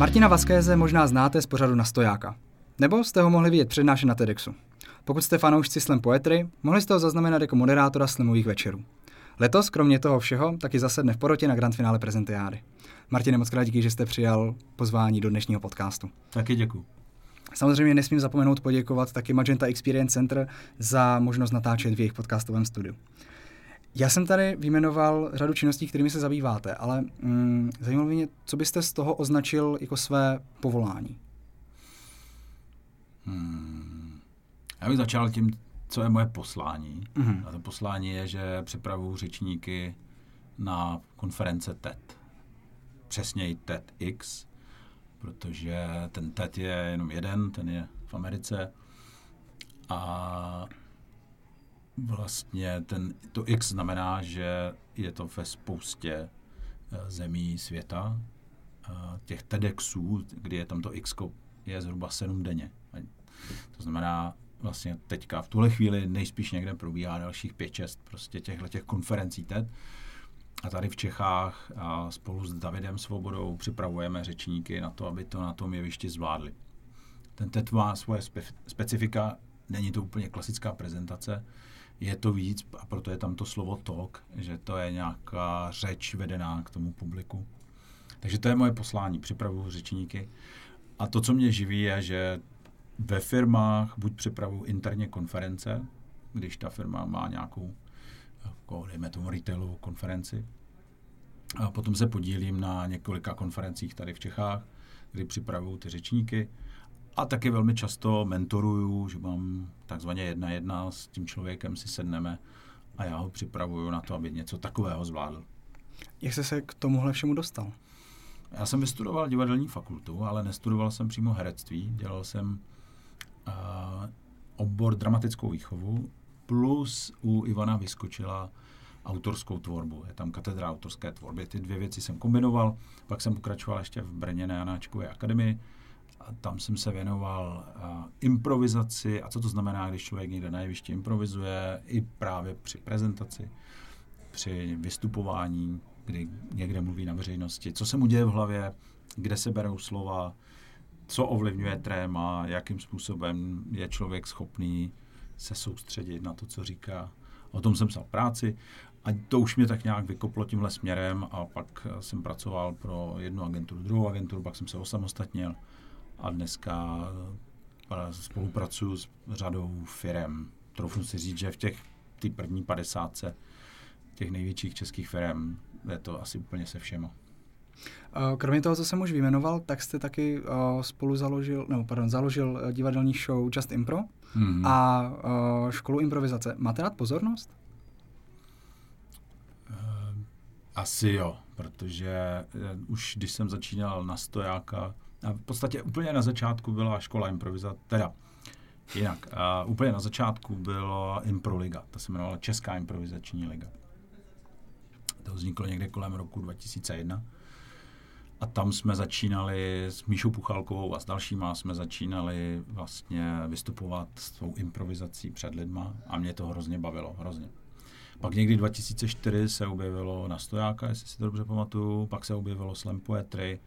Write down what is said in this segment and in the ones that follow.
Martina Vaskéze možná znáte z pořadu na stojáka. Nebo jste ho mohli vidět přednášet na TEDxu. Pokud jste fanoušci slam poetry, mohli jste ho zaznamenat jako moderátora slamových večerů. Letos, kromě toho všeho, taky zasedne v porotě na grand finále prezentiády. Martine, moc krát díky, že jste přijal pozvání do dnešního podcastu. Taky děkuji. Samozřejmě nesmím zapomenout poděkovat taky Magenta Experience Center za možnost natáčet v jejich podcastovém studiu. Já jsem tady vyjmenoval řadu činností, kterými se zabýváte, ale mm, zajímalo mě, co byste z toho označil jako své povolání? Hmm. Já bych začal tím, co je moje poslání. Mm-hmm. A to poslání je, že připravuju řečníky na konference TED. Přesněji TEDx, protože ten TED je jenom jeden, ten je v Americe. A vlastně ten, to X znamená, že je to ve spoustě eh, zemí světa. Těch TEDxů, kdy je tam to X, je zhruba sedm denně. To znamená, vlastně teďka v tuhle chvíli nejspíš někde probíhá dalších pět, šest prostě těchto těch konferencí TED. A tady v Čechách a spolu s Davidem Svobodou připravujeme řečníky na to, aby to na tom jevišti zvládli. Ten TED má svoje spe- specifika, není to úplně klasická prezentace, je to víc a proto je tam to slovo talk, že to je nějaká řeč vedená k tomu publiku. Takže to je moje poslání, připravuju řečníky. A to, co mě živí, je, že ve firmách buď připravuju interně konference, když ta firma má nějakou, jako, dejme tomu retailovou konferenci. A potom se podílím na několika konferencích tady v Čechách, kdy připravuju ty řečníky. A taky velmi často mentoruju, že mám takzvaně jedna jedna s tím člověkem si sedneme a já ho připravuju na to, aby něco takového zvládl. Jak jsi se k tomuhle všemu dostal? Já jsem vystudoval divadelní fakultu, ale nestudoval jsem přímo herectví. Dělal jsem uh, obor dramatickou výchovu, plus u Ivana vyskočila autorskou tvorbu. Je tam katedra autorské tvorby. Ty dvě věci jsem kombinoval, pak jsem pokračoval ještě v Brně na Janáčkové akademii tam jsem se věnoval uh, improvizaci. A co to znamená, když člověk někde na jevišti improvizuje, i právě při prezentaci, při vystupování, kdy někde mluví na veřejnosti, co se mu děje v hlavě, kde se berou slova, co ovlivňuje tréma, jakým způsobem je člověk schopný se soustředit na to, co říká. O tom jsem psal práci. A to už mě tak nějak vykoplo tímhle směrem. A pak jsem pracoval pro jednu agenturu, druhou agenturu, pak jsem se osamostatnil a dneska eh, spolupracuju s řadou firem. Troufnu si říct, že v těch ty první padesátce těch největších českých firm je to asi úplně se všema. Eh, kromě toho, co jsem už vyjmenoval, tak jste taky uh, spolu založil, nebo pardon, založil divadelní show Just Impro mm-hmm. a uh, školu improvizace. Máte rád pozornost? Asi jo, protože už když jsem začínal na stojáka, a v podstatě úplně na začátku byla škola improvizace, teda jinak, uh, úplně na začátku byla Improliga, ta se jmenovala Česká improvizační liga. To vzniklo někde kolem roku 2001. A tam jsme začínali s Míšou Puchalkovou a s dalšíma jsme začínali vlastně vystupovat s tou improvizací před lidma a mě to hrozně bavilo, hrozně. Pak někdy 2004 se objevilo na stojáka, jestli si to dobře pamatuju, pak se objevilo slam poetry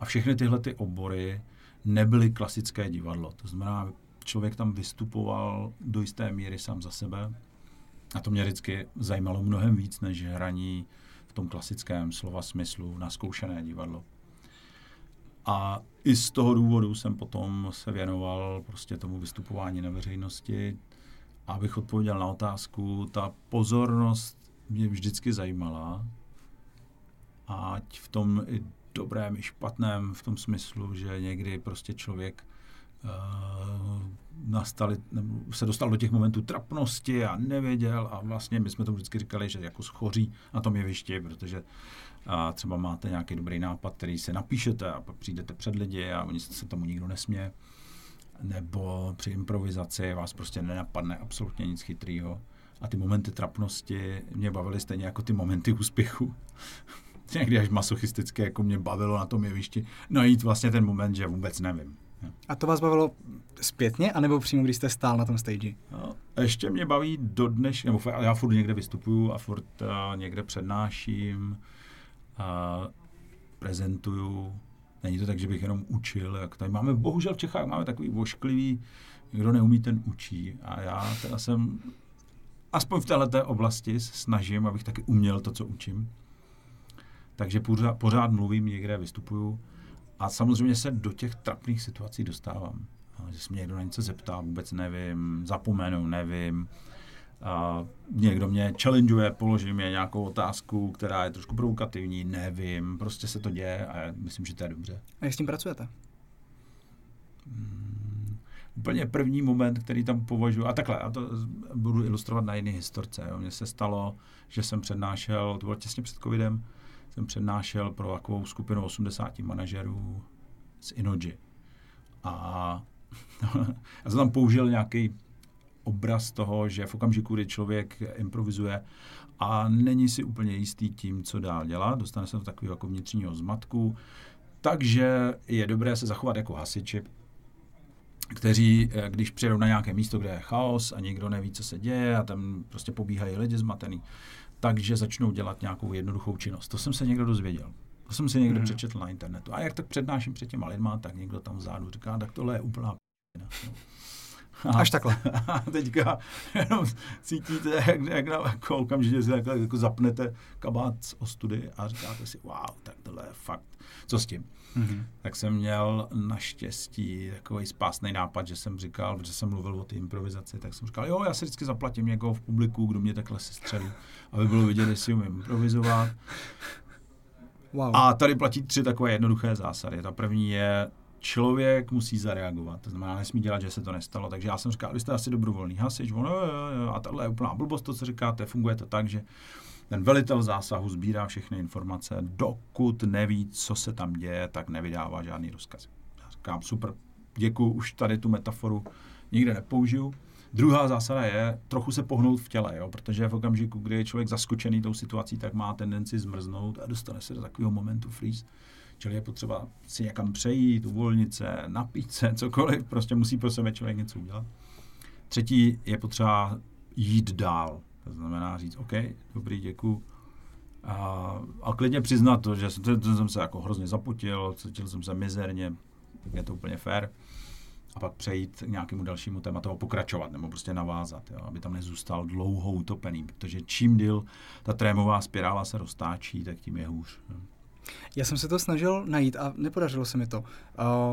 a všechny tyhle ty obory nebyly klasické divadlo. To znamená, člověk tam vystupoval do jisté míry sám za sebe, a to mě vždycky zajímalo mnohem víc než hraní v tom klasickém slova smyslu na zkoušené divadlo. A i z toho důvodu jsem potom se věnoval prostě tomu vystupování na veřejnosti. Abych odpověděl na otázku, ta pozornost mě vždycky zajímala. Ať v tom i dobrém, i špatném, v tom smyslu, že někdy prostě člověk uh, nastali, se dostal do těch momentů trapnosti a nevěděl a vlastně my jsme to vždycky říkali, že jako schoří na tom jevišti, protože a třeba máte nějaký dobrý nápad, který se napíšete a pak přijdete před lidi a oni se tomu nikdo nesměje. Nebo při improvizaci vás prostě nenapadne absolutně nic chytrýho. A ty momenty trapnosti mě bavily stejně jako ty momenty úspěchu. Někdy až masochistické, jako mě bavilo na tom jevišti, najít vlastně ten moment, že vůbec nevím. A to vás bavilo zpětně, anebo přímo, když jste stál na tom stage? No, ještě mě baví do dneš, nebo já furt někde vystupuju a furt uh, někde přednáším, uh, prezentuju. Není to tak, že bych jenom učil, jak tady máme, bohužel v Čechách máme takový vošklivý, kdo neumí, ten učí. A já teda jsem, aspoň v této oblasti snažím, abych taky uměl to, co učím. Takže pořád, pořád mluvím, někde vystupuju a samozřejmě se do těch trapných situací dostávám. Že se mě někdo na něco zeptá, vůbec nevím, zapomenu, nevím. A někdo mě challengeuje, položí mě nějakou otázku, která je trošku provokativní, nevím, prostě se to děje a já myslím, že to je dobře. A jak s tím pracujete? Hmm, úplně první moment, který tam považuji, a takhle, a to budu ilustrovat na jiné historce. Mně se stalo, že jsem přednášel, to bylo těsně před covidem, jsem přednášel pro takovou skupinu 80 manažerů z Inoji. A já jsem tam použil nějaký obraz toho, že v okamžiku, kdy člověk improvizuje a není si úplně jistý tím, co dál dělat, dostane se do takového jako vnitřního zmatku, takže je dobré se zachovat jako hasiči, kteří, eh, když přijedou na nějaké místo, kde je chaos a nikdo neví, co se děje a tam prostě pobíhají lidi zmatený, takže začnou dělat nějakou jednoduchou činnost. To jsem se někdo dozvěděl. To jsem si někde mm. přečetl na internetu. A jak tak přednáším před těma lidma, tak někdo tam vzadu říká, tak tohle je úplná p***na. A, Až takhle. A teďka jenom cítíte, jak, jak na, jako okamžitě si takhle jako zapnete kabát z ostudy a říkáte si, wow, tak tohle je fakt. Co s tím? Mm-hmm. Tak jsem měl naštěstí takový spásný nápad, že jsem říkal, protože jsem mluvil o té improvizaci, tak jsem říkal, jo, já si vždycky zaplatím někoho v publiku, kdo mě takhle se střelí, aby bylo vidět, jestli umím improvizovat. Wow. A tady platí tři takové jednoduché zásady. Ta první je, člověk musí zareagovat. To znamená, nesmí dělat, že se to nestalo. Takže já jsem říkal, vy jste asi dobrovolný hasič, ono, jo, jo, jo, a tohle je úplná blbost, to, co říkáte, funguje to tak, že ten velitel zásahu sbírá všechny informace, dokud neví, co se tam děje, tak nevydává žádný rozkaz. Já říkám, super, děkuji, už tady tu metaforu nikde nepoužiju. Druhá zásada je trochu se pohnout v těle, jo? protože v okamžiku, kdy je člověk zaskočený tou situací, tak má tendenci zmrznout a dostane se do takového momentu freeze. Čili je potřeba si někam přejít, uvolnit se, napít se, cokoliv, prostě musí pro sebe člověk něco udělat. Třetí je potřeba jít dál. To znamená říct, OK, dobrý, děkuji. A, a klidně přiznat to, že jsem, to jsem se jako hrozně zapotil, cítil jsem se mizerně, je to úplně fair. A pak přejít k nějakému dalšímu tématu a pokračovat, nebo prostě navázat, jo, aby tam nezůstal dlouho utopený, protože čím díl ta trémová spirála se roztáčí, tak tím je hůř. Jo. Já jsem se to snažil najít a nepodařilo se mi to.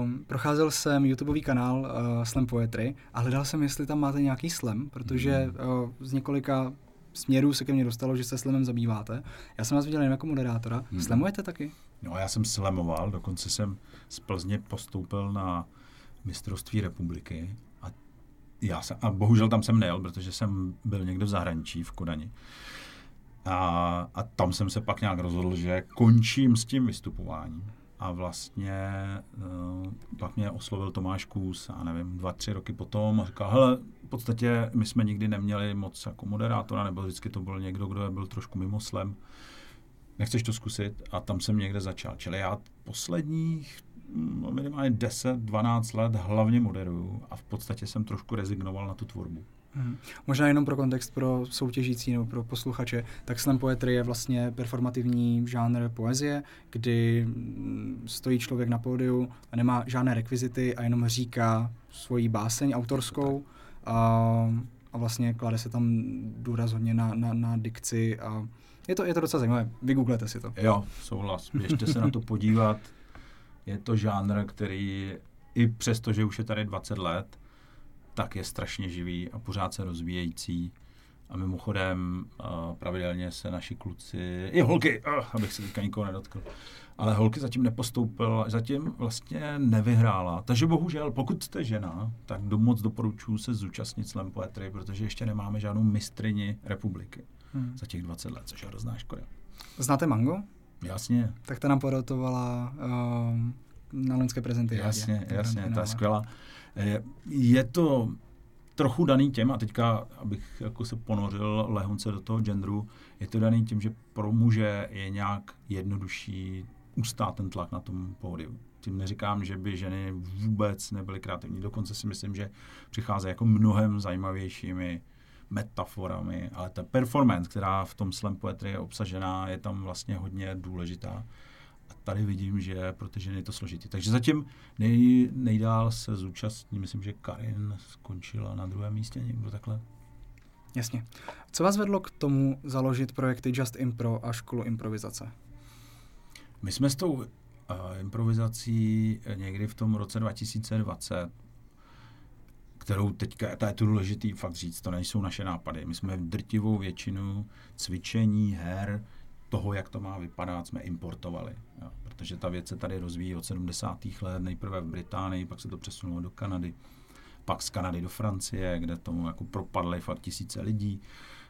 Um, procházel jsem YouTubeový kanál uh, Slam Poetry a hledal jsem, jestli tam máte nějaký slam, protože uh, z několika směrů se ke mně dostalo, že se slamem zabýváte. Já jsem vás viděl jen jako moderátora. Hmm. Slamujete taky? No, já jsem slamoval, dokonce jsem z Plzně postoupil na mistrovství republiky a já jsem, a bohužel tam jsem nejel, protože jsem byl někde v zahraničí v Kodani. A, a tam jsem se pak nějak rozhodl, že končím s tím vystupováním. A vlastně uh, pak mě oslovil Tomáš Kůz, a nevím, dva, tři roky potom a říkal, hele, v podstatě my jsme nikdy neměli moc jako moderátora, nebo vždycky to byl někdo, kdo byl trošku mimoslem. Nechceš to zkusit? A tam jsem někde začal. Čili já posledních mm, minimálně 10-12 let hlavně moderuju a v podstatě jsem trošku rezignoval na tu tvorbu. Hmm. Možná jenom pro kontext pro soutěžící nebo pro posluchače, tak slam poetry je vlastně performativní žánr poezie, kdy mm, stojí člověk na pódiu a nemá žádné rekvizity a jenom říká svoji báseň autorskou a, a vlastně klade se tam důraz hodně na, na, na dikci a je to, je to docela zajímavé. Vygooglete si to. Jo, souhlas. Běžte se na to podívat. Je to žánr, který i přesto, že už je tady 20 let, tak je strašně živý a pořád se rozvíjející. A mimochodem uh, pravidelně se naši kluci, i holky, uh, abych se teďka nikoho nedotkl, ale holky zatím nepostoupil, zatím vlastně nevyhrála. Takže bohužel, pokud jste žena, tak do moc doporučuji se zúčastnit slam poetry, protože ještě nemáme žádnou mistrini republiky hmm. za těch 20 let, což je hrozná škoda. Znáte Mango? Jasně. Tak ta nám porotovala uh, na loňské prezenty. Jasně, jasně, ta je skvělá. Eh, je to trochu daný těm, a teďka, abych jako se ponořil lehonce do toho genderu, je to daný tím, že pro muže je nějak jednodušší ustát ten tlak na tom pódiu. Tím neříkám, že by ženy vůbec nebyly kreativní. Dokonce si myslím, že přichází jako mnohem zajímavějšími metaforami, ale ta performance, která v tom slam poetry je obsažená, je tam vlastně hodně důležitá. A tady vidím, že pro ty ženy je to složitý. Takže zatím nej, nejdál se zúčastní, myslím, že Karin skončila na druhém místě, někdo takhle. Jasně. Co vás vedlo k tomu založit projekty Just Impro a školu improvizace? My jsme s tou uh, improvizací někdy v tom roce 2020 kterou teďka, to je to důležitý fakt říct, to nejsou naše nápady. My jsme v drtivou většinu cvičení, her, toho, jak to má vypadat, jsme importovali. Jo. Protože ta věc se tady rozvíjí od 70. let, nejprve v Británii, pak se to přesunulo do Kanady, pak z Kanady do Francie, kde tomu jako propadly fakt tisíce lidí.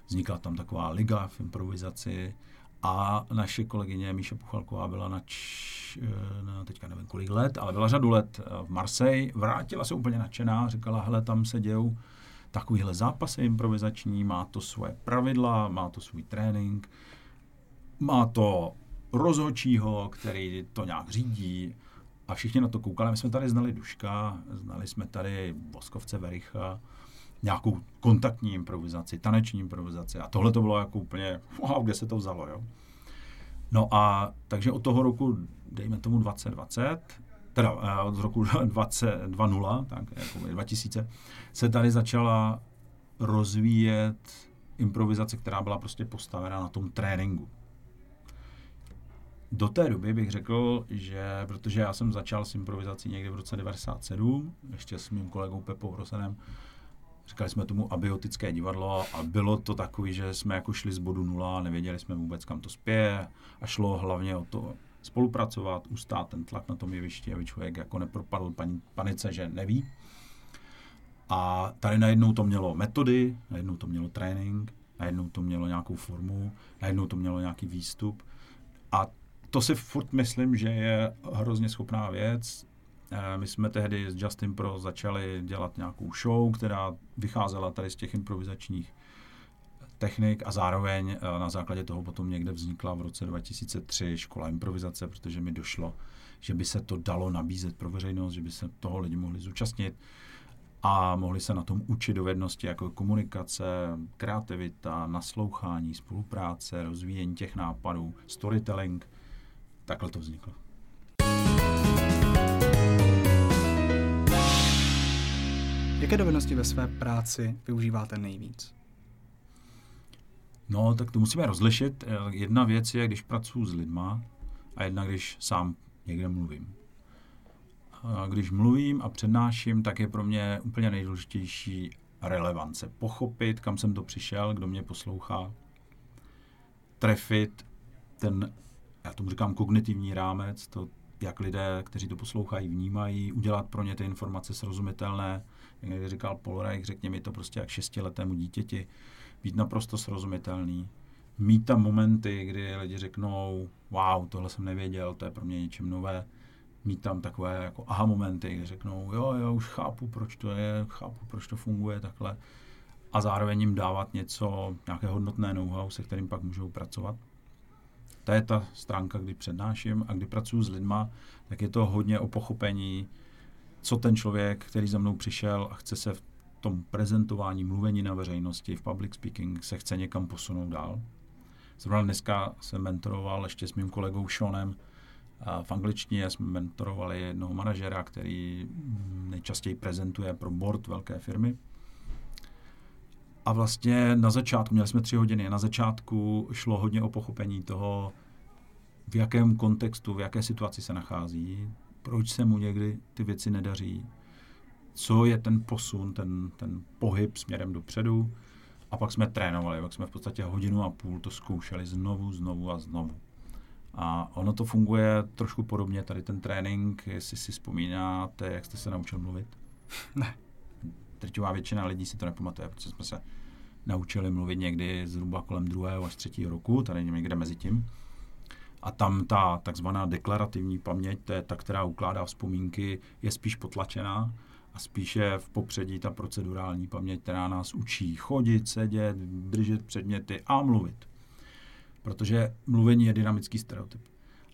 Vznikla tam taková liga v improvizaci a naše kolegyně Míša Puchalková byla na, č, na teďka nevím kolik let, ale byla řadu let v Marseille, vrátila se úplně nadšená, říkala, hele, tam se dějou takovýhle zápasy improvizační, má to svoje pravidla, má to svůj trénink, má to rozhočího, který to nějak řídí a všichni na to koukali. My jsme tady znali Duška, znali jsme tady Boskovce Vericha, nějakou kontaktní improvizaci, taneční improvizaci a tohle to bylo jako úplně, wow, kde se to vzalo, jo. No a takže od toho roku, dejme tomu 2020, teda eh, od roku 2020, tak jako 2000, se tady začala rozvíjet improvizace, která byla prostě postavena na tom tréninku do té doby bych řekl, že protože já jsem začal s improvizací někdy v roce 97, ještě s mým kolegou Pepou Rosenem, říkali jsme tomu abiotické divadlo a bylo to takový, že jsme jako šli z bodu nula, nevěděli jsme vůbec, kam to spěje a šlo hlavně o to spolupracovat, ustát ten tlak na tom jevišti, aby člověk jako nepropadl paní, panice, že neví. A tady najednou to mělo metody, najednou to mělo trénink, najednou to mělo nějakou formu, najednou to mělo nějaký výstup. A to si furt myslím, že je hrozně schopná věc. Eh, my jsme tehdy s Justin Pro začali dělat nějakou show, která vycházela tady z těch improvizačních technik a zároveň eh, na základě toho potom někde vznikla v roce 2003 škola improvizace, protože mi došlo, že by se to dalo nabízet pro veřejnost, že by se toho lidi mohli zúčastnit a mohli se na tom učit dovednosti jako komunikace, kreativita, naslouchání, spolupráce, rozvíjení těch nápadů, storytelling – takhle to vzniklo. Jaké dovednosti ve své práci využíváte nejvíc? No, tak to musíme rozlišit. Eh, jedna věc je, když pracuji s lidma a jedna, když sám někde mluvím. A když mluvím a přednáším, tak je pro mě úplně nejdůležitější relevance. Pochopit, kam jsem to přišel, kdo mě poslouchá, trefit ten já tomu říkám kognitivní rámec, to, jak lidé, kteří to poslouchají, vnímají, udělat pro ně ty informace srozumitelné. Jak říkal Paul Reich, řekně mi to prostě jak šestiletému dítěti, být naprosto srozumitelný. Mít tam momenty, kdy lidi řeknou, wow, tohle jsem nevěděl, to je pro mě něčem nové. Mít tam takové jako aha momenty, kdy řeknou, jo, jo, už chápu, proč to je, chápu, proč to funguje takhle. A zároveň jim dávat něco, nějaké hodnotné know-how, se kterým pak můžou pracovat. To je ta stránka, kdy přednáším a kdy pracuji s lidma, tak je to hodně o pochopení, co ten člověk, který za mnou přišel a chce se v tom prezentování, mluvení na veřejnosti, v public speaking, se chce někam posunout dál. Zrovna dneska jsem mentoroval ještě s mým kolegou Seanem v angličtině jsme mentorovali jednoho manažera, který nejčastěji prezentuje pro board velké firmy. A vlastně na začátku, měli jsme tři hodiny, na začátku šlo hodně o pochopení toho, v jakém kontextu, v jaké situaci se nachází, proč se mu někdy ty věci nedaří, co je ten posun, ten, ten pohyb směrem dopředu. A pak jsme trénovali, pak jsme v podstatě hodinu a půl to zkoušeli znovu, znovu a znovu. A ono to funguje trošku podobně, tady ten trénink, jestli si vzpomínáte, jak jste se naučil mluvit. Ne drtivá většina lidí si to nepamatuje, protože jsme se naučili mluvit někdy zhruba kolem druhého až třetího roku, tady někde mezi tím. A tam ta takzvaná deklarativní paměť, to je ta, která ukládá vzpomínky, je spíš potlačená a spíše v popředí ta procedurální paměť, která nás učí chodit, sedět, držet předměty a mluvit. Protože mluvení je dynamický stereotyp.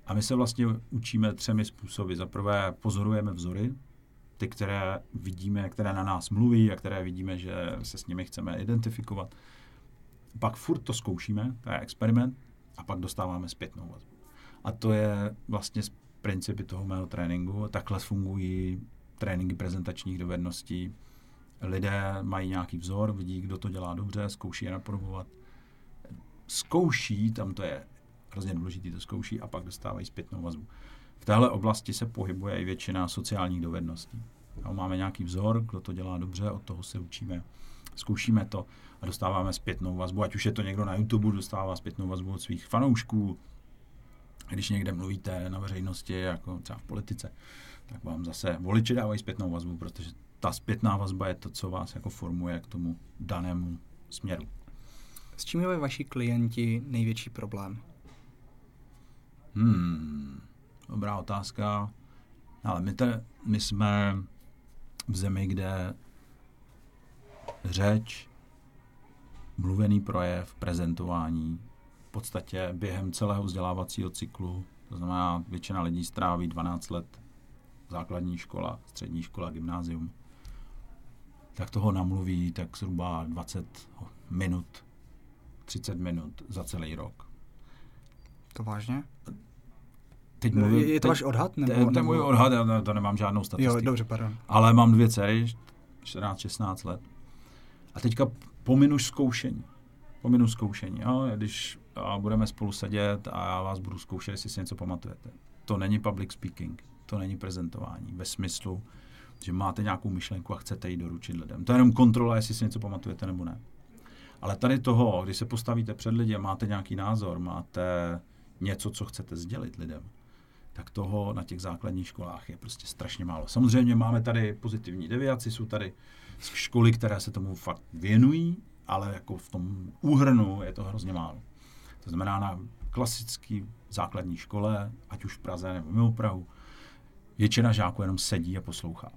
A my se vlastně učíme třemi způsoby. Za prvé pozorujeme vzory, ty, které vidíme, které na nás mluví a které vidíme, že se s nimi chceme identifikovat. Pak furt to zkoušíme, to je experiment, a pak dostáváme zpětnou vazbu. A to je vlastně z principy toho mého tréninku. Takhle fungují tréninky prezentačních dovedností. Lidé mají nějaký vzor, vidí, kdo to dělá dobře, zkouší je napodobovat. Zkouší, tam to je hrozně důležité, to zkouší a pak dostávají zpětnou vazbu. V téhle oblasti se pohybuje i většina sociálních dovedností. A máme nějaký vzor, kdo to dělá dobře, od toho se učíme, zkoušíme to a dostáváme zpětnou vazbu. Ať už je to někdo na YouTube, dostává zpětnou vazbu od svých fanoušků, když někde mluvíte na veřejnosti, jako třeba v politice, tak vám zase voliči dávají zpětnou vazbu, protože ta zpětná vazba je to, co vás jako formuje k tomu danému směru. S čím je vaši klienti největší problém? Hmm, dobrá otázka. Ale my, te, my jsme v zemi, kde řeč, mluvený projev, prezentování v podstatě během celého vzdělávacího cyklu, to znamená většina lidí stráví 12 let základní škola, střední škola, gymnázium, tak toho namluví tak zhruba 20 minut, 30 minut za celý rok. To vážně? Teď mluvím, je to váš odhad? Nebo, to, to je můj odhad, já to nemám žádnou statistiku. Jo, dobře, pardon. Ale mám dvě dcery, 14-16 let. A teďka pominu zkoušení. Pominu zkoušení. Jo? Když a budeme spolu sedět a já vás budu zkoušet, jestli si něco pamatujete. To není public speaking, to není prezentování ve smyslu, že máte nějakou myšlenku a chcete ji doručit lidem. To je jenom kontrola, jestli si něco pamatujete nebo ne. Ale tady toho, když se postavíte před lidi a máte nějaký názor, máte něco, co chcete sdělit lidem, tak toho na těch základních školách je prostě strašně málo. Samozřejmě máme tady pozitivní deviaci, jsou tady školy, které se tomu fakt věnují, ale jako v tom úhrnu je to hrozně málo. To znamená na klasické základní škole, ať už v Praze nebo mimo Prahu, většina žáků jenom sedí a poslouchá.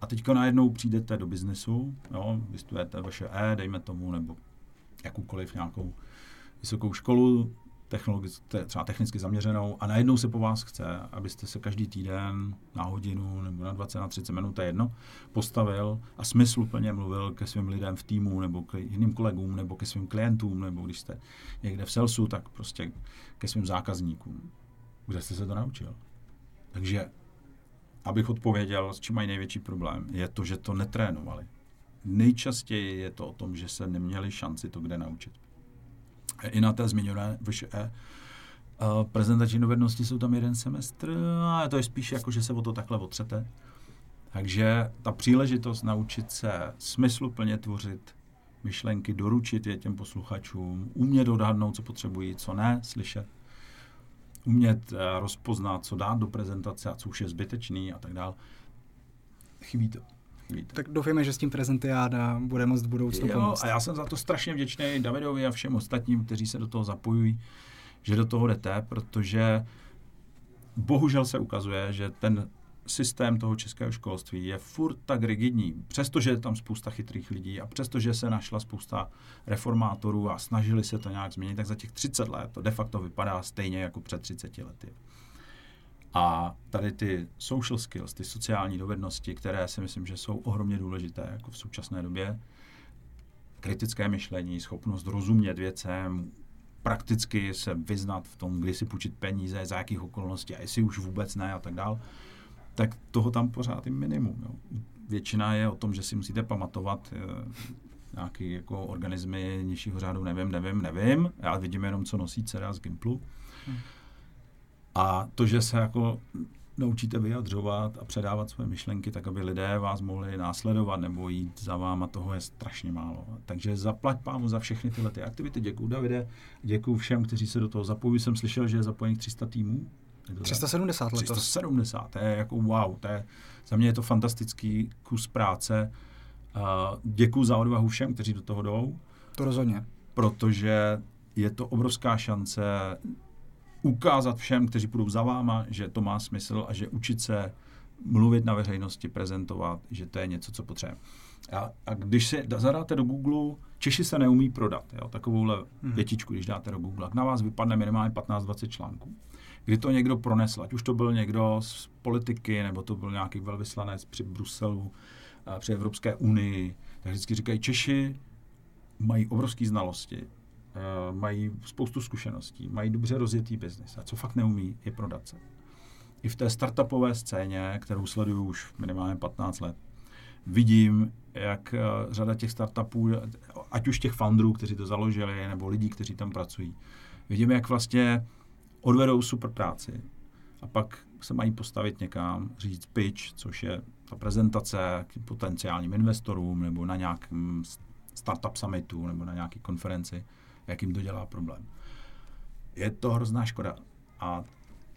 A teďka najednou přijdete do biznesu, jo, vystudujete vaše E, dejme tomu, nebo jakoukoliv nějakou vysokou školu, třeba technicky zaměřenou a najednou se po vás chce, abyste se každý týden na hodinu nebo na 20, na 30 minut, to je jedno, postavil a smysluplně mluvil ke svým lidem v týmu nebo k jiným kolegům nebo ke svým klientům nebo když jste někde v salesu, tak prostě ke svým zákazníkům. Kde jste se to naučil? Takže, abych odpověděl, s čím mají největší problém, je to, že to netrénovali. Nejčastěji je to o tom, že se neměli šanci to kde naučit i na té zmiňované VŠE. Prezentační dovednosti jsou tam jeden semestr a to je spíš jako, že se o to takhle otřete. Takže ta příležitost naučit se smysluplně tvořit myšlenky, doručit je těm posluchačům, umět odhadnout, co potřebují, co ne, slyšet, umět eh, rozpoznat, co dát do prezentace a co už je zbytečný a tak dále. Chybí to. Víte. Tak doufejme, že s tím prezentiáda bude moct v budoucnu jo, pomoct. A já jsem za to strašně vděčný Davidovi a všem ostatním, kteří se do toho zapojují, že do toho jdete, protože bohužel se ukazuje, že ten systém toho českého školství je furt tak rigidní, přestože je tam spousta chytrých lidí a přestože se našla spousta reformátorů a snažili se to nějak změnit, tak za těch 30 let to de facto vypadá stejně jako před 30 lety. A tady ty social skills, ty sociální dovednosti, které si myslím, že jsou ohromně důležité jako v současné době, kritické myšlení, schopnost rozumět věcem, prakticky se vyznat v tom, kdy si půjčit peníze, za jakých okolností a jestli už vůbec ne a tak dál, tak toho tam pořád je minimum. Jo. Většina je o tom, že si musíte pamatovat e, nějaký jako organismy nižšího řádu, nevím, nevím, nevím. Já vidím jenom, co nosí dcera z Gimplu. Hmm. A to, že se jako naučíte vyjadřovat a předávat své myšlenky, tak aby lidé vás mohli následovat nebo jít za váma, toho je strašně málo. Takže zaplať pámu za všechny tyhle ty aktivity. Děkuji Davide, děkuji všem, kteří se do toho zapojí. Jsem slyšel, že je zapojených 300 týmů. 370 letos. 370, to je jako wow, to je, za mě je to fantastický kus práce. Uh, děkuji za odvahu všem, kteří do toho jdou. To rozhodně. Protože je to obrovská šance ukázat všem, kteří půjdou za váma, že to má smysl a že učit se mluvit na veřejnosti, prezentovat, že to je něco, co potřebujeme. A, a když se zadáte do Google, Češi se neumí prodat, jo, takovouhle hmm. větičku, když dáte do Google, na vás vypadne minimálně 15-20 článků. Kdy to někdo pronesl, ať už to byl někdo z politiky, nebo to byl nějaký velvyslanec při Bruselu, při Evropské unii, tak vždycky říkají, Češi mají obrovské znalosti, mají spoustu zkušeností, mají dobře rozjetý biznis a co fakt neumí, je prodat se. I v té startupové scéně, kterou sleduju už minimálně 15 let, vidím, jak eh, řada těch startupů, ať už těch founderů, kteří to založili, nebo lidí, kteří tam pracují, vidím, jak vlastně odvedou super práci a pak se mají postavit někam, říct pitch, což je ta prezentace k potenciálním investorům nebo na nějakém startup summitu nebo na nějaké konferenci, jak jim to dělá problém. Je to hrozná škoda. A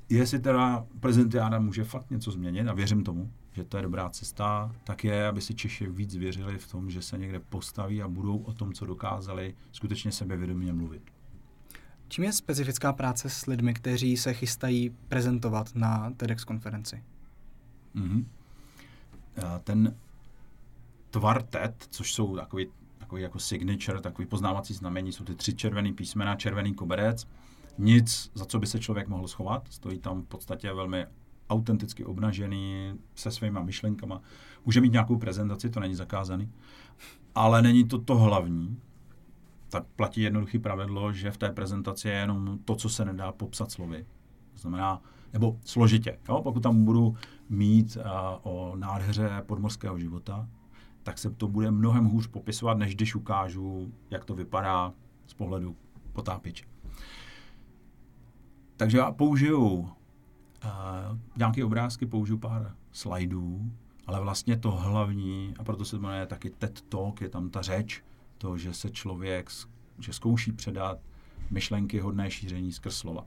jestli teda prezentiáda může fakt něco změnit, a věřím tomu, že to je dobrá cesta, tak je, aby si Češi víc věřili v tom, že se někde postaví a budou o tom, co dokázali, skutečně sebevědomě mluvit. Čím je specifická práce s lidmi, kteří se chystají prezentovat na TEDx konferenci? Mm-hmm. Ten tvar TED, což jsou takový, takový jako signature, takový poznávací znamení, jsou ty tři červený písmena, červený koberec, nic, za co by se člověk mohl schovat. Stojí tam v podstatě velmi autenticky obnažený se svýma myšlenkama. Může mít nějakou prezentaci, to není zakázaný, ale není to to hlavní. Tak platí jednoduché pravidlo, že v té prezentaci je jenom to, co se nedá popsat slovy. To znamená, nebo složitě. Jo? Pokud tam budu mít uh, o nádheře podmorského života, tak se to bude mnohem hůř popisovat, než když ukážu, jak to vypadá z pohledu potápěče. Takže já použiju uh, nějaké obrázky, použiju pár slajdů, ale vlastně to hlavní, a proto se to jmenuje taky TED Talk, je tam ta řeč, to, že se člověk, že zkouší předat myšlenky hodné šíření skrz slova.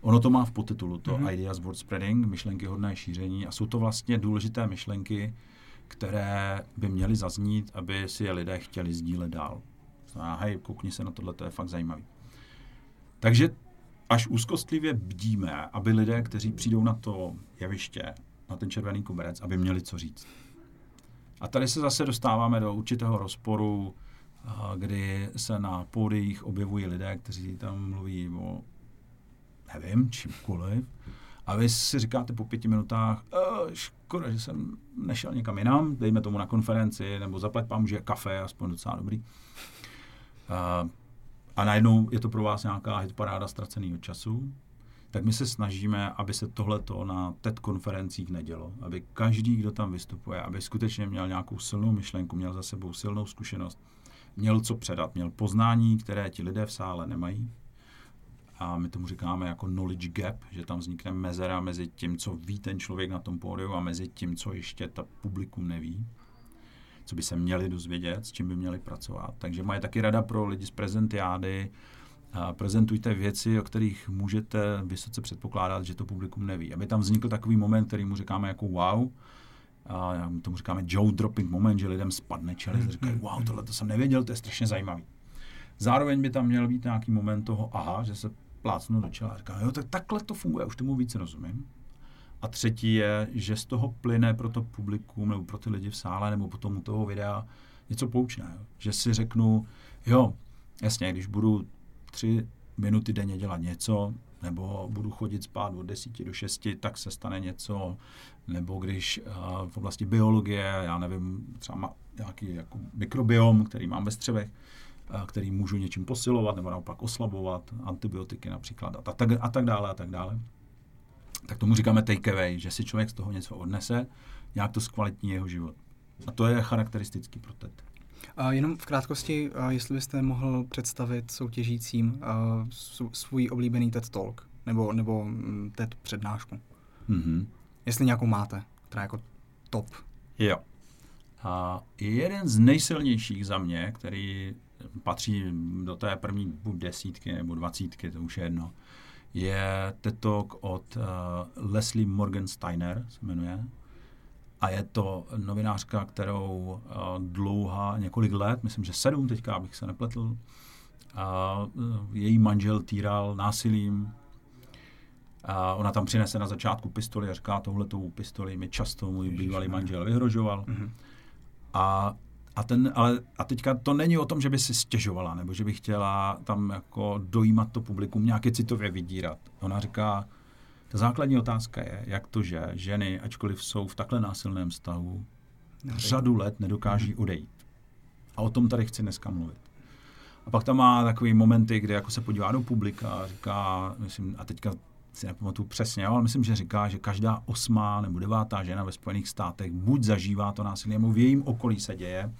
Ono to má v podtitulu, to mm-hmm. Ideas Word Spreading, myšlenky hodné šíření a jsou to vlastně důležité myšlenky, které by měly zaznít, aby si je lidé chtěli sdílet dál. Znamená, hej, koukni se na tohle, to je fakt zajímavý. Takže až úzkostlivě bdíme, aby lidé, kteří přijdou na to jeviště, na ten červený koberec, aby měli co říct. A tady se zase dostáváme do určitého rozporu, kdy se na pódiích objevují lidé, kteří tam mluví o, nevím, čímkoliv. A vy si říkáte po pěti minutách, e, škoda, že jsem nešel někam jinam, dejme tomu na konferenci, nebo zaplať pám, že kafe, aspoň docela dobrý a najednou je to pro vás nějaká hitparáda ztraceného času, tak my se snažíme, aby se tohleto na TED konferencích nedělo. Aby každý, kdo tam vystupuje, aby skutečně měl nějakou silnou myšlenku, měl za sebou silnou zkušenost, měl co předat, měl poznání, které ti lidé v sále nemají. A my tomu říkáme jako knowledge gap, že tam vznikne mezera mezi tím, co ví ten člověk na tom pódiu a mezi tím, co ještě ta publikum neví co by se měli dozvědět, s čím by měli pracovat. Takže moje taky rada pro lidi z prezentiády, a prezentujte věci, o kterých můžete vysoce předpokládat, že to publikum neví. Aby tam vznikl takový moment, který mu říkáme jako wow, a tomu říkáme jaw dropping moment, že lidem spadne čelist a říkají, wow, tohle to jsem nevěděl, to je strašně zajímavý. Zároveň by tam měl být nějaký moment toho, aha, že se plácnu do čela a říká, jo, tak takhle to funguje, už tomu víc rozumím. A třetí je, že z toho plyne pro to publikum nebo pro ty lidi v sále nebo potom u toho videa něco poučného. Že si řeknu, jo, jasně, když budu tři minuty denně dělat něco, nebo budu chodit spát od 10 do 6, tak se stane něco, nebo když uh, v oblasti biologie, já nevím, třeba má nějaký jako mikrobiom, který mám ve střevech, který můžu něčím posilovat nebo naopak oslabovat, antibiotiky například a tak, a tak dále a tak dále tak tomu říkáme takeaway, že si člověk z toho něco odnese, nějak to zkvalitní jeho život. A to je charakteristický pro TED. A jenom v krátkosti, jestli byste mohl představit soutěžícím svůj oblíbený TED Talk nebo, nebo mm, TED přednášku. Mm-hmm. Jestli nějakou máte, která jako top. Jo. A jeden z nejsilnějších za mě, který patří do té první buď desítky nebo dvacítky, to už je jedno, je TED Talk od uh, Leslie Morgensteiner, se jmenuje. A je to novinářka, kterou uh, dlouhá několik let, myslím, že sedm teďka, abych se nepletl, a uh, její manžel týral násilím. A ona tam přinese na začátku pistoli a říká, tohletou pistoli mi často můj bývalý manžel vyhrožoval. Mm-hmm. A a, ten, ale, a teďka to není o tom, že by si stěžovala, nebo že by chtěla tam jako dojímat to publikum, nějaké citově vydírat. Ona říká, ta základní otázka je, jak to, že ženy, ačkoliv jsou v takhle násilném vztahu, řadu let nedokáží odejít. A o tom tady chci dneska mluvit. A pak tam má takový momenty, kde jako se podívá do publika a říká, myslím, a teďka si nepamatuju přesně, ale myslím, že říká, že každá osmá nebo devátá žena ve Spojených státech buď zažívá to násilí, nebo v jejím okolí se děje.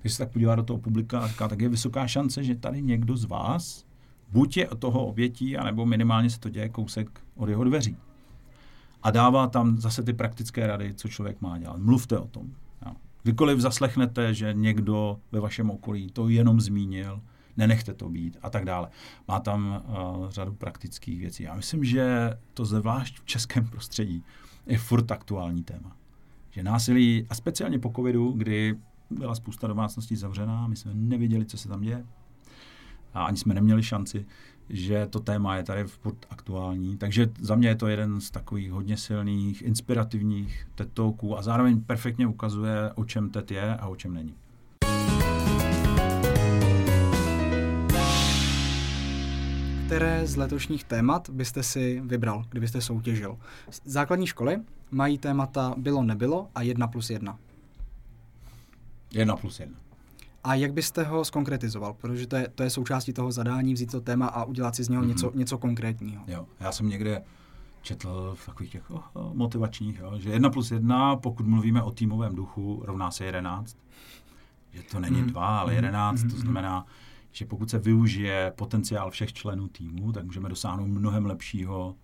Když se tak podívá do toho publika a říká, tak je vysoká šance, že tady někdo z vás buď je toho obětí, anebo minimálně se to děje kousek od jeho dveří. A dává tam zase ty praktické rady, co člověk má dělat. Mluvte o tom. Kdykoliv zaslechnete, že někdo ve vašem okolí to jenom zmínil, nenechte to být a tak dále. Má tam uh, řadu praktických věcí. Já myslím, že to zvlášť v českém prostředí je furt aktuální téma. Že násilí, a speciálně po covidu, kdy byla spousta domácností zavřená, my jsme neviděli, co se tam děje, a ani jsme neměli šanci, že to téma je tady furt aktuální. Takže za mě je to jeden z takových hodně silných, inspirativních TED a zároveň perfektně ukazuje, o čem TED je a o čem není. Které z letošních témat byste si vybral, kdybyste soutěžil? Základní školy mají témata bylo, nebylo a jedna plus jedna. Jedna plus jedna. A jak byste ho skonkretizoval? Protože to je, to je součástí toho zadání, vzít to téma a udělat si z něho mm-hmm. něco, něco konkrétního. Jo, já jsem někde četl v takových těch oh, motivačních, jo, že jedna plus jedna, pokud mluvíme o týmovém duchu, rovná se jedenáct. Že to není mm. dva, ale jedenáct, mm. to mhm. znamená, že pokud se využije potenciál všech členů týmu, tak můžeme dosáhnout mnohem lepšího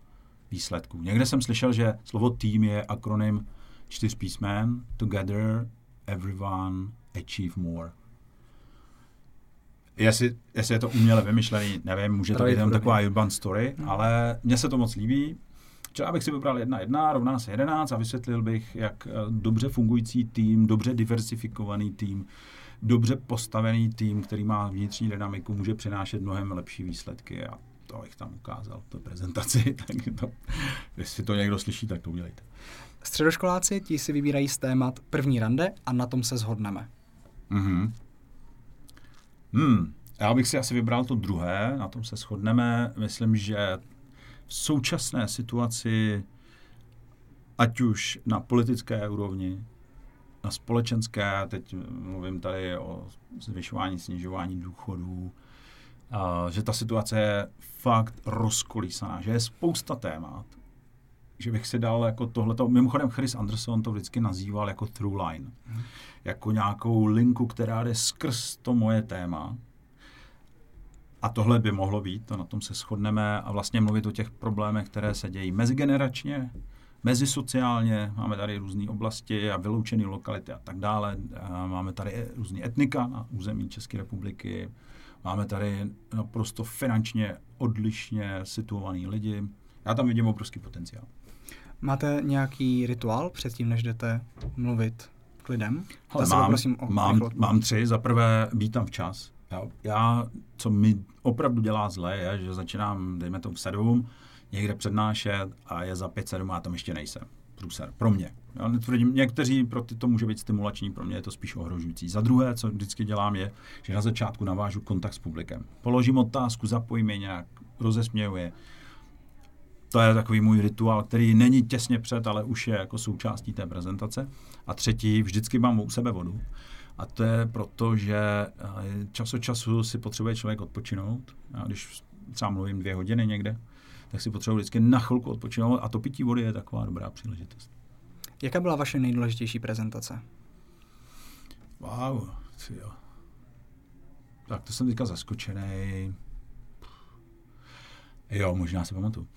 výsledku. Někde jsem slyšel, že slovo tým je akronym čtyř písmen, together, everyone, achieve more. Jestli, jestli je to uměle vymyšlený, nevím, může to být jenom taková urban story, hmm. ale mně se to moc líbí. Třeba bych si vybral jedna jedna, rovná se jedenáct a vysvětlil bych, jak eh, dobře fungující tým, dobře diversifikovaný tým, dobře postavený tým, který má vnitřní dynamiku, může přinášet mnohem lepší výsledky a to bych tam ukázal, to prezentaci, tak to, jestli to někdo slyší, tak to udělejte. Středoškoláci ti si vybírají z témat první rande a na tom se shodneme. Mhm. Hmm, já bych si asi vybral to druhé, na tom se shodneme. Myslím, že v současné situaci, ať už na politické úrovni, na společenské, teď mluvím tady o zvyšování, snižování důchodů, a, že ta situace je fakt rozkolísaná, že je spousta témat, že bych si dal jako tohleto, mimochodem Chris Anderson to vždycky nazýval jako through line, hmm. jako nějakou linku, která jde skrz to moje téma. A tohle by mohlo být, to na tom se shodneme a vlastně mluvit o těch problémech, které se dějí mezigeneračně, mezisociálně, máme tady různé oblasti a vyloučené lokality a tak dále. Máme tady různé etnika na území České republiky, máme tady naprosto finančně odlišně situovaný lidi. Já tam vidím obrovský potenciál. Máte nějaký rituál předtím, než jdete mluvit k lidem? Hele, mám, o mám, mám tři. Za prvé být tam včas. Já, já, co mi opravdu dělá zle, je, že začínám, dejme tomu v sedm, někde přednášet a je za pět, sedm a tam ještě nejsem. Průser. Pro mě. Já netvrdím, někteří pro ty to může být stimulační, pro mě je to spíš ohrožující. Za druhé, co vždycky dělám, je, že na začátku navážu kontakt s publikem. Položím otázku, zapojím je nějak, rozesměju je to je takový můj rituál, který není těsně před, ale už je jako součástí té prezentace. A třetí, vždycky mám u sebe vodu. A to je proto, že eh, čas od času si potřebuje člověk odpočinout. A když třeba mluvím dvě hodiny někde, tak si potřebuji vždycky na chvilku odpočinout a to pití vody je taková dobrá příležitost. Jaká byla vaše nejdůležitější prezentace? Wow, jo. Tak to jsem teďka zaskočený. Jo, možná si pamatuju.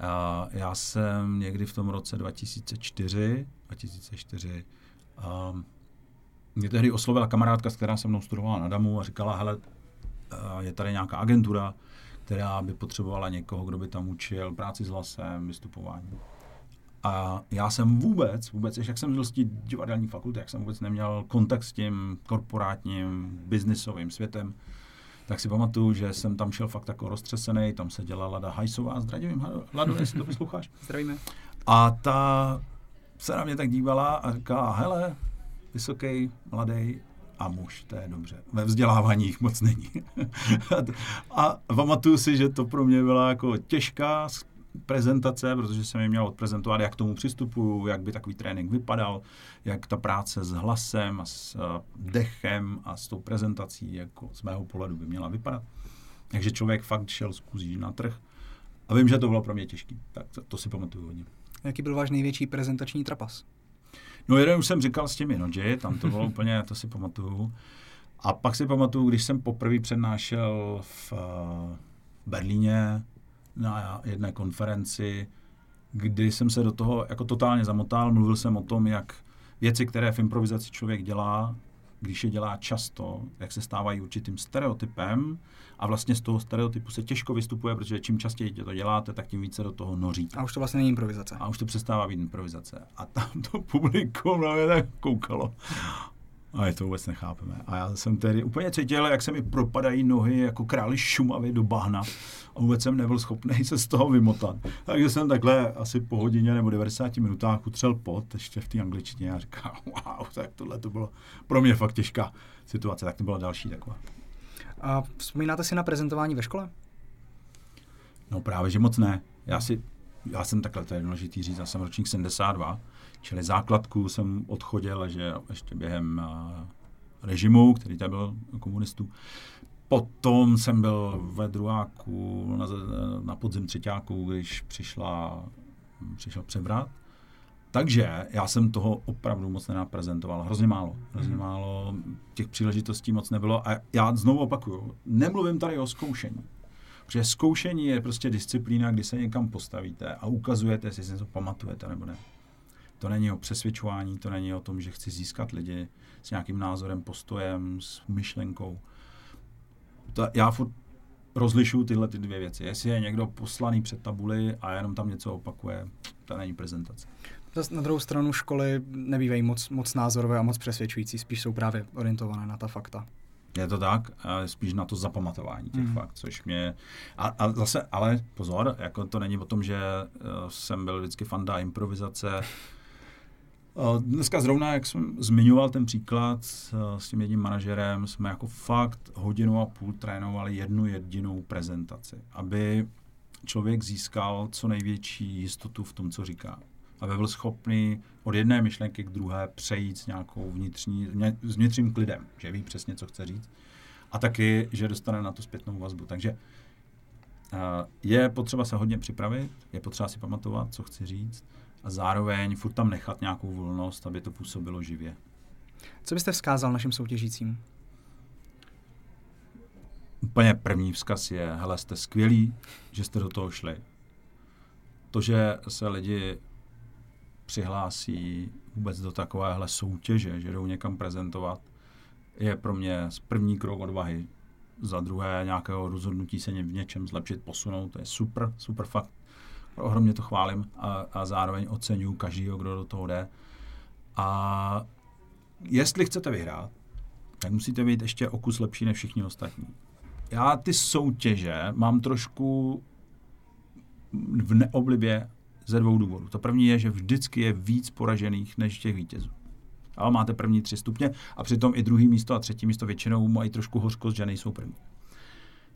A já jsem někdy v tom roce 2004, 2004 um, mě tehdy oslovila kamarádka, s která se mnou studovala na Damu a říkala, hele, je tady nějaká agentura, která by potřebovala někoho, kdo by tam učil práci s hlasem, vystupování. A já jsem vůbec, vůbec, jak jsem byl z divadelní fakulty, jak jsem vůbec neměl kontakt s tím korporátním, biznisovým světem, tak si pamatuju, že jsem tam šel fakt jako roztřesený, tam se dělala Lada Hajsová, zdravím, Lado, jestli to posloucháš. Zdravíme. A ta se na mě tak dívala a říkala, hele, vysoký, mladý a muž, to je dobře. Ve vzdělávání jich moc není. a pamatuju si, že to pro mě byla jako těžká prezentace, protože jsem jim měl odprezentovat, jak k tomu přistupuju, jak by takový trénink vypadal, jak ta práce s hlasem a s uh, dechem a s tou prezentací jako z mého pohledu by měla vypadat. Takže člověk fakt šel z kůzí na trh a vím, že to bylo pro mě těžké. Tak to, to si pamatuju hodně. Jaký byl váš největší prezentační trapas? No jeden už jsem říkal s těmi noži, tam to bylo úplně, to si pamatuju. A pak si pamatuju, když jsem poprvé přednášel v uh, Berlíně na jedné konferenci, kdy jsem se do toho jako totálně zamotal, mluvil jsem o tom, jak věci, které v improvizaci člověk dělá, když je dělá často, jak se stávají určitým stereotypem a vlastně z toho stereotypu se těžko vystupuje, protože čím častěji to děláte, tak tím více do toho noříte. A už to vlastně není improvizace. A už to přestává být improvizace. A tam to publikum na mě tak koukalo. A je to vůbec nechápeme. A já jsem tedy úplně cítil, jak se mi propadají nohy jako králi šumavy do bahna. A vůbec jsem nebyl schopný se z toho vymotat. Takže jsem takhle asi po hodině nebo 90 minutách utřel pot ještě v té angličtině a říkal, wow, tak tohle to bylo pro mě fakt těžká situace. Tak to byla další taková. A vzpomínáte si na prezentování ve škole? No právě, že moc ne. Já si, já jsem takhle, to je důležitý říct, já jsem ročník 72, čili základku jsem odchodil, že ještě během uh, režimu, který tady byl komunistů. Potom jsem byl ve druháku na, na podzim třetíku, když přišla, přišel převrat. Takže já jsem toho opravdu moc nenaprezentoval. Hrozně málo. Hrozně mm. málo. Těch příležitostí moc nebylo. A já znovu opakuju, nemluvím tady o zkoušení. Protože zkoušení je prostě disciplína, kdy se někam postavíte a ukazujete, jestli si to pamatujete nebo ne. To není o přesvědčování, to není o tom, že chci získat lidi s nějakým názorem, postojem, s myšlenkou. To, já furt rozlišuju tyhle ty dvě věci. Jestli je někdo poslaný před tabuli a jenom tam něco opakuje, to není prezentace. Zase na druhou stranu školy nebývají moc, moc názorové a moc přesvědčující, spíš jsou právě orientované na ta fakta. Je to tak, spíš na to zapamatování těch mm. fakt, což mě... A, a zase, ale pozor, jako to není o tom, že uh, jsem byl vždycky fanda improvizace. Dneska zrovna, jak jsem zmiňoval ten příklad uh, s tím jedním manažerem, jsme jako fakt hodinu a půl trénovali jednu jedinou prezentaci, aby člověk získal co největší jistotu v tom, co říká aby byl schopný od jedné myšlenky k druhé přejít s nějakou vnitřní, s vnitřním klidem, že ví přesně, co chce říct. A taky, že dostane na to zpětnou vazbu. Takže uh, je potřeba se hodně připravit, je potřeba si pamatovat, co chci říct a zároveň furt tam nechat nějakou volnost, aby to působilo živě. Co byste vzkázal našim soutěžícím? Úplně první vzkaz je, hele, jste skvělí, že jste do toho šli. To, že se lidi přihlásí vůbec do takovéhle soutěže, že jdou někam prezentovat, je pro mě první krok odvahy. Za druhé nějakého rozhodnutí se v něčem zlepšit, posunout, to je super, super fakt. Ohromně to chválím a, a zároveň oceňuji každýho, kdo do toho jde. A jestli chcete vyhrát, tak musíte být ještě o kus lepší než všichni ostatní. Já ty soutěže mám trošku v neoblibě ze dvou důvodů. To první je, že vždycky je víc poražených než těch vítězů. Ale máte první tři stupně a přitom i druhý místo a třetí místo většinou mají trošku hořkost, že nejsou první.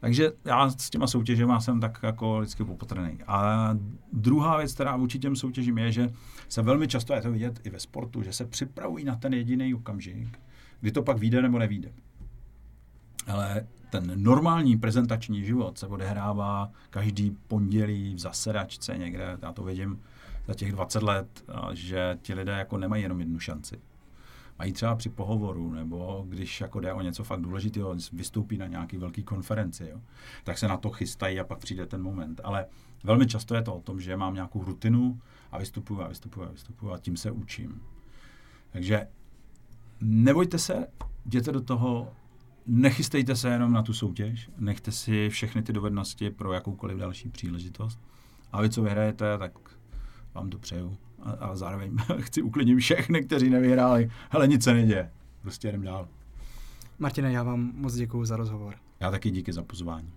Takže já s těma soutěžema jsem tak jako vždycky popotrený. A druhá věc, která vůči těm soutěžím je, že se velmi často, je to vidět i ve sportu, že se připravují na ten jediný okamžik, kdy to pak vyjde nebo nevíde. Ale ten normální prezentační život se odehrává každý pondělí v zasedačce někde, já to vidím za těch 20 let, že ti lidé jako nemají jenom jednu šanci. Mají třeba při pohovoru, nebo když jako jde o něco fakt důležitého, vystoupí na nějaký velký konferenci, jo, tak se na to chystají a pak přijde ten moment. Ale velmi často je to o tom, že mám nějakou rutinu a vystupuju a vystupuju a vystupuju a tím se učím. Takže nebojte se, jděte do toho nechystejte se jenom na tu soutěž, nechte si všechny ty dovednosti pro jakoukoliv další příležitost. A vy, co vyhrajete, tak vám to přeju. A, a zároveň chci uklidnit všechny, kteří nevyhráli. Hele, nic se neděje. Prostě jdem dál. Martine, já vám moc děkuji za rozhovor. Já taky díky za pozvání.